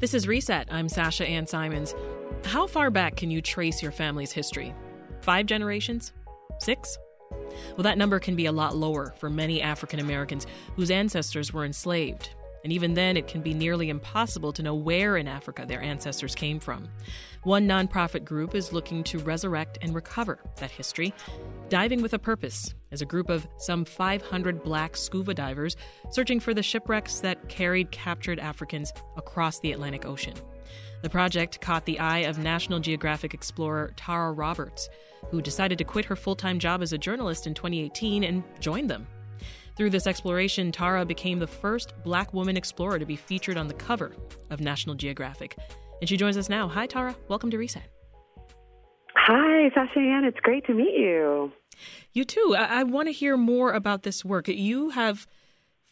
This is Reset. I'm Sasha Ann Simons. How far back can you trace your family's history? Five generations? Six? Well, that number can be a lot lower for many African Americans whose ancestors were enslaved. And even then, it can be nearly impossible to know where in Africa their ancestors came from. One nonprofit group is looking to resurrect and recover that history. Diving with a Purpose is a group of some 500 black scuba divers searching for the shipwrecks that carried captured Africans across the Atlantic Ocean. The project caught the eye of National Geographic explorer Tara Roberts, who decided to quit her full time job as a journalist in 2018 and join them. Through this exploration, Tara became the first black woman explorer to be featured on the cover of National Geographic. And she joins us now. Hi, Tara. Welcome to Reset. Hi, Sasha Ann. It's great to meet you. You too. I, I want to hear more about this work. You have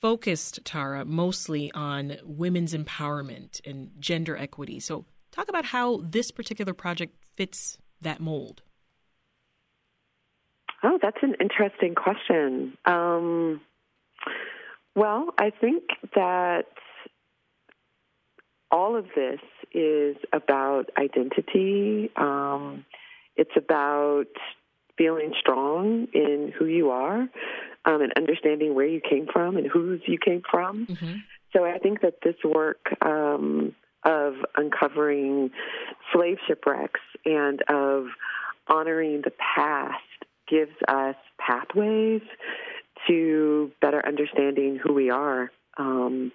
focused, Tara, mostly on women's empowerment and gender equity. So, talk about how this particular project fits that mold. Oh, that's an interesting question. Um, well, I think that all of this is about identity. Um, it's about feeling strong in who you are um, and understanding where you came from and whose you came from. Mm-hmm. So I think that this work um, of uncovering slave shipwrecks and of honoring the past gives us pathways to better understanding who we are um,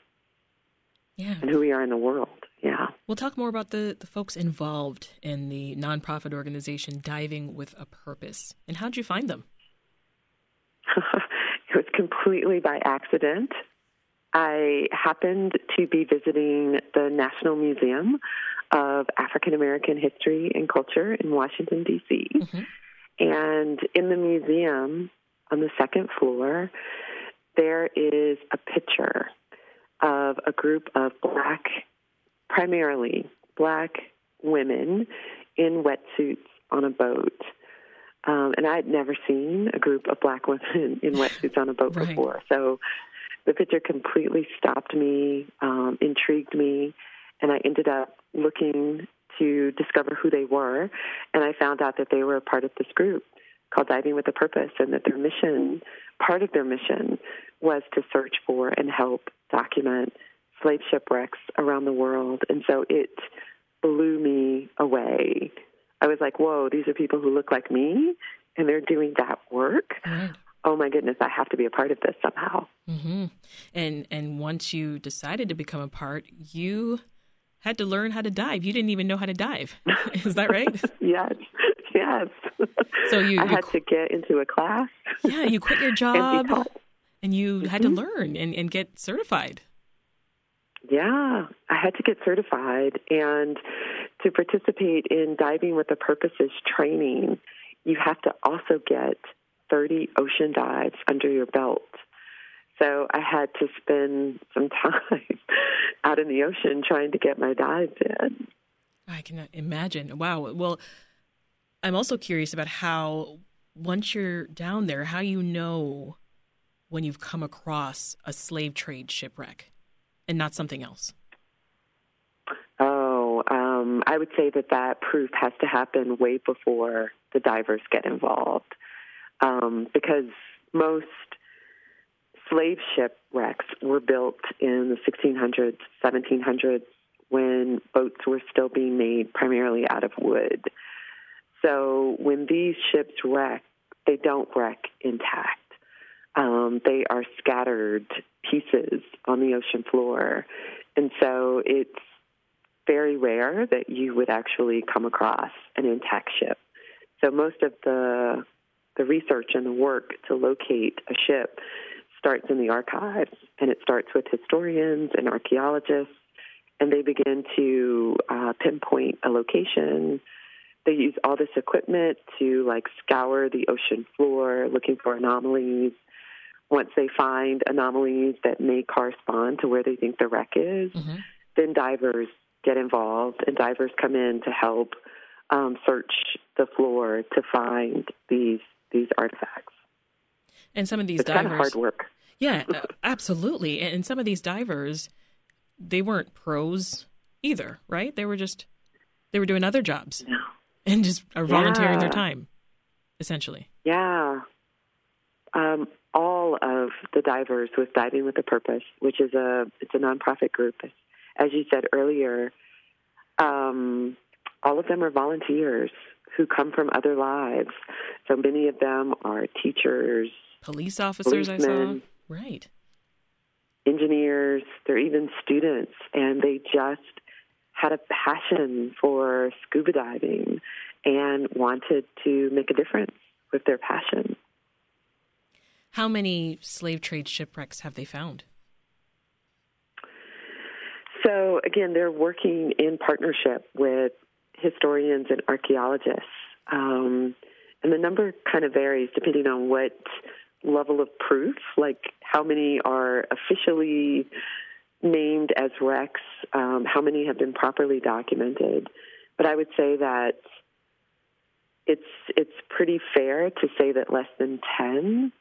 yeah. and who we are in the world. Yeah. We'll talk more about the, the folks involved in the nonprofit organization Diving with a Purpose. And how'd you find them? it was completely by accident. I happened to be visiting the National Museum of African American History and Culture in Washington, D.C. Mm-hmm. And in the museum on the second floor, there is a picture of a group of black, primarily black women in wetsuits on a boat. Um, and I had never seen a group of black women in wetsuits on a boat right. before. So the picture completely stopped me, um, intrigued me, and I ended up looking to discover who they were. And I found out that they were a part of this group called Diving with a Purpose, and that their mission, part of their mission, was to search for and help document slave shipwrecks around the world. And so it blew me away. I was like, whoa, these are people who look like me, and they're doing that work. Oh my goodness, I have to be a part of this somehow. Mm-hmm. And and once you decided to become a part, you had to learn how to dive. You didn't even know how to dive. Is that right? yes. Yes. So you, I you had qu- to get into a class. Yeah, you quit your job and, and you mm-hmm. had to learn and, and get certified. Yeah, I had to get certified and to participate in Diving with a Purpose's training, you have to also get 30 ocean dives under your belt. So I had to spend some time out in the ocean trying to get my dives in. I can imagine. Wow. Well, I'm also curious about how, once you're down there, how you know when you've come across a slave trade shipwreck and not something else. Oh, um, I would say that that proof has to happen way before the divers get involved um, because most slave shipwrecks were built in the 1600s, 1700s, when boats were still being made primarily out of wood. So when these ships wreck, they don't wreck intact. Um, they are scattered pieces on the ocean floor. And so it's very rare that you would actually come across an intact ship. So most of the the research and the work to locate a ship starts in the archives, and it starts with historians and archaeologists, and they begin to uh, pinpoint a location. They use all this equipment to like scour the ocean floor looking for anomalies. Once they find anomalies that may correspond to where they think the wreck is, mm-hmm. then divers get involved, and divers come in to help um, search the floor to find these these artifacts. And some of these it's divers, kind of hard work. Yeah, absolutely. And some of these divers, they weren't pros either, right? They were just they were doing other jobs no. and just are volunteering yeah. their time, essentially. Yeah. Um, all of the divers with Diving with a Purpose, which is a it's a nonprofit group, as you said earlier. Um, all of them are volunteers who come from other lives. So many of them are teachers, police officers. I saw right, engineers. They're even students, and they just had a passion for scuba diving and wanted to make a difference with their passion. How many slave trade shipwrecks have they found? So, again, they're working in partnership with historians and archaeologists. Um, and the number kind of varies depending on what level of proof, like how many are officially named as wrecks, um, how many have been properly documented. But I would say that it's it's pretty fair to say that less than ten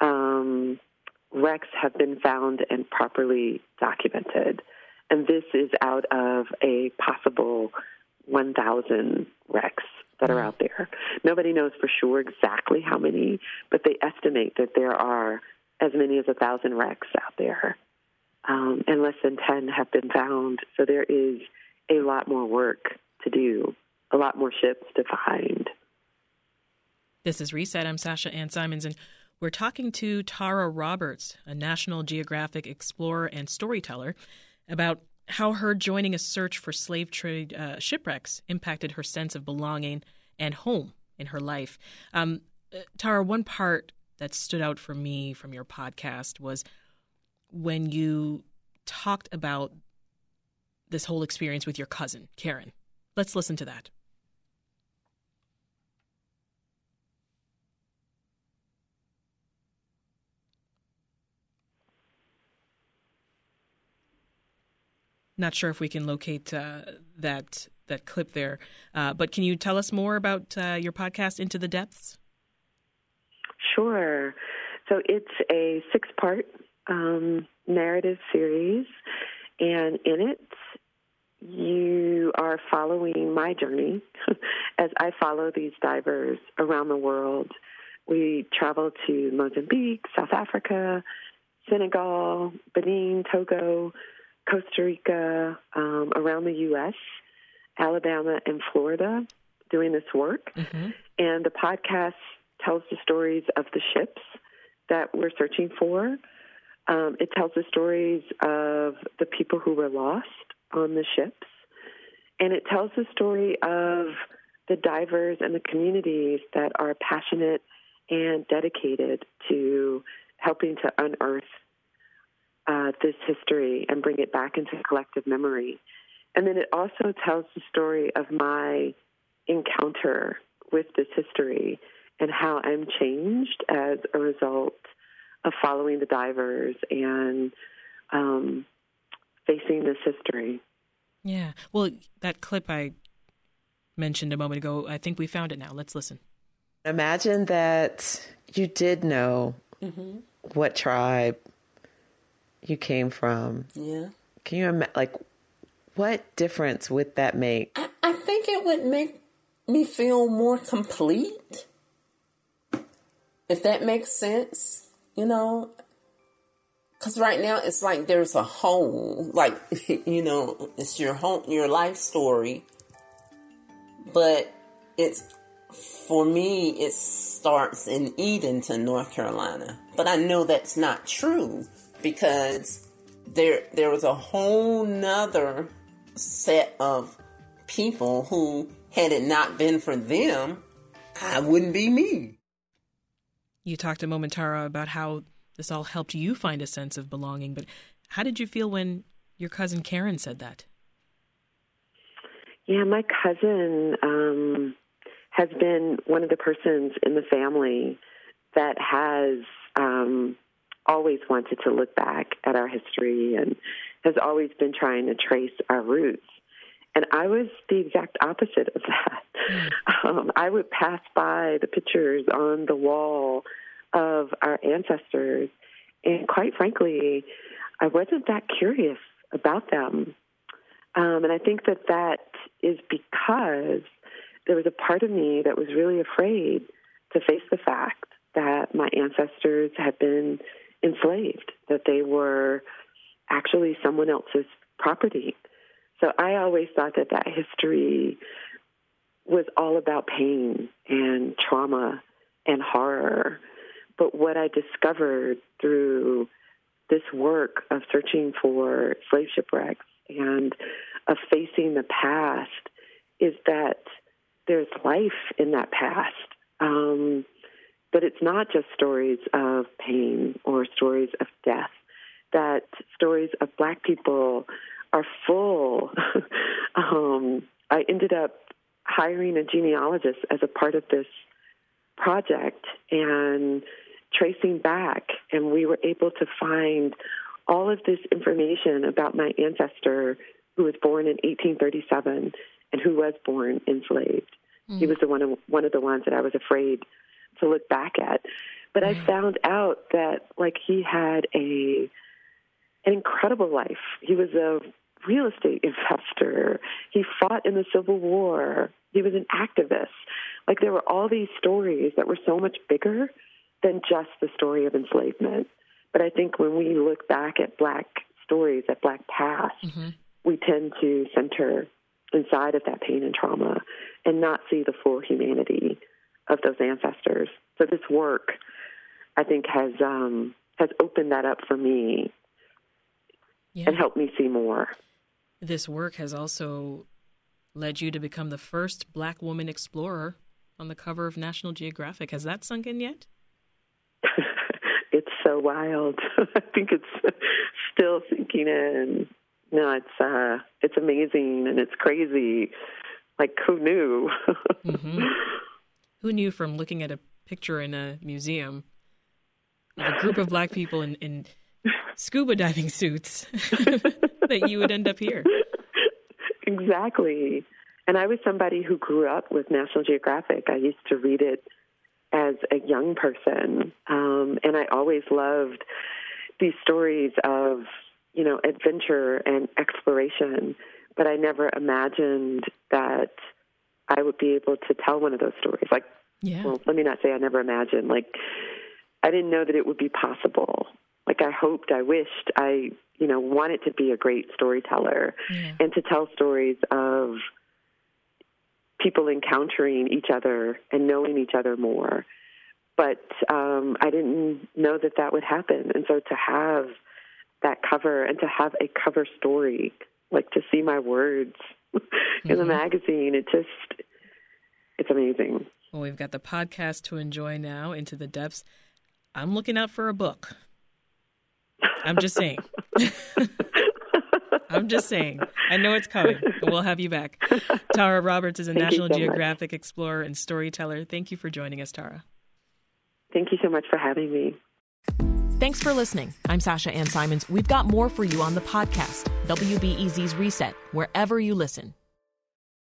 um, wrecks have been found and properly documented, and this is out of a possible 1,000 wrecks that are out there. Nobody knows for sure exactly how many, but they estimate that there are as many as a thousand wrecks out there, um, and less than 10 have been found. So there is a lot more work to do, a lot more ships to find. This is Reset. I'm Sasha Ann Simons, and we're talking to Tara Roberts, a National Geographic explorer and storyteller, about how her joining a search for slave trade uh, shipwrecks impacted her sense of belonging and home in her life. Um, uh, Tara, one part that stood out for me from your podcast was when you talked about this whole experience with your cousin, Karen. Let's listen to that. Not sure if we can locate uh, that that clip there, uh, but can you tell us more about uh, your podcast, Into the Depths? Sure. So it's a six part um, narrative series, and in it, you are following my journey as I follow these divers around the world. We travel to Mozambique, South Africa, Senegal, Benin, Togo, Costa Rica, um, around the U.S., Alabama, and Florida doing this work. Mm-hmm. And the podcast tells the stories of the ships that we're searching for. Um, it tells the stories of the people who were lost on the ships. And it tells the story of the divers and the communities that are passionate and dedicated to helping to unearth uh, this history and bring it back into collective memory. And then it also tells the story of my encounter with this history and how I'm changed as a result of following the divers and um, facing this history. Yeah. Well, that clip I mentioned a moment ago, I think we found it now. Let's listen. Imagine that you did know mm-hmm. what tribe you came from. Yeah. Can you imagine, like, what difference would that make? I, I think it would make me feel more complete. If that makes sense, you know, because right now it's like there's a home, like you know, it's your home, your life story, but it's for me. It starts in Edenton, North Carolina, but I know that's not true because there there was a whole nother set of people who, had it not been for them, I wouldn't be me. You talked a moment, Tara, about how this all helped you find a sense of belonging, but how did you feel when your cousin Karen said that? Yeah, my cousin um, has been one of the persons in the family that has um, always wanted to look back at our history and has always been trying to trace our roots. And I was the exact opposite of that. Um, I would pass by the pictures on the wall of our ancestors, and quite frankly, I wasn't that curious about them. Um, and I think that that is because there was a part of me that was really afraid to face the fact that my ancestors had been enslaved, that they were actually someone else's property. So I always thought that that history was all about pain and trauma and horror. But what I discovered through this work of searching for slave shipwrecks and of facing the past is that there's life in that past. Um, but it's not just stories of pain or stories of death, that stories of black people are full. um, I ended up hiring a genealogist as a part of this project and tracing back, and we were able to find all of this information about my ancestor who was born in 1837 and who was born enslaved. Mm. He was the one of, one of the ones that I was afraid to look back at. But I found out that like he had a an incredible life. He was a real estate investor. He fought in the Civil War. He was an activist. Like there were all these stories that were so much bigger than just the story of enslavement. But I think when we look back at black stories, at black past, mm-hmm. we tend to center inside of that pain and trauma and not see the full humanity of those ancestors. So this work, I think, has um, has opened that up for me yeah. and helped me see more. This work has also led you to become the first Black woman explorer on the cover of National Geographic. Has that sunk in yet? it's so wild. I think it's still sinking in. No, it's uh, it's amazing and it's crazy. Like who knew? mm-hmm. Who knew from looking at a picture in a museum of a group of black people in, in scuba diving suits that you would end up here? Exactly. And I was somebody who grew up with National Geographic. I used to read it as a young person. Um, and I always loved these stories of, you know, adventure and exploration. But I never imagined that I would be able to tell one of those stories. Like, yeah. well, let me not say I never imagined. Like, I didn't know that it would be possible. Like, I hoped, I wished, I, you know, wanted to be a great storyteller yeah. and to tell stories of people encountering each other and knowing each other more. But um, I didn't know that that would happen. And so to have that cover and to have a cover story, like to see my words in mm-hmm. the magazine. It just, it's amazing. Well, we've got the podcast to enjoy now, Into the Depths. I'm looking out for a book. I'm just saying. I'm just saying. I know it's coming. We'll have you back. Tara Roberts is a Thank National so Geographic much. explorer and storyteller. Thank you for joining us, Tara. Thank you so much for having me. Thanks for listening. I'm Sasha Ann Simons. We've got more for you on the podcast, WBEZ's Reset, wherever you listen.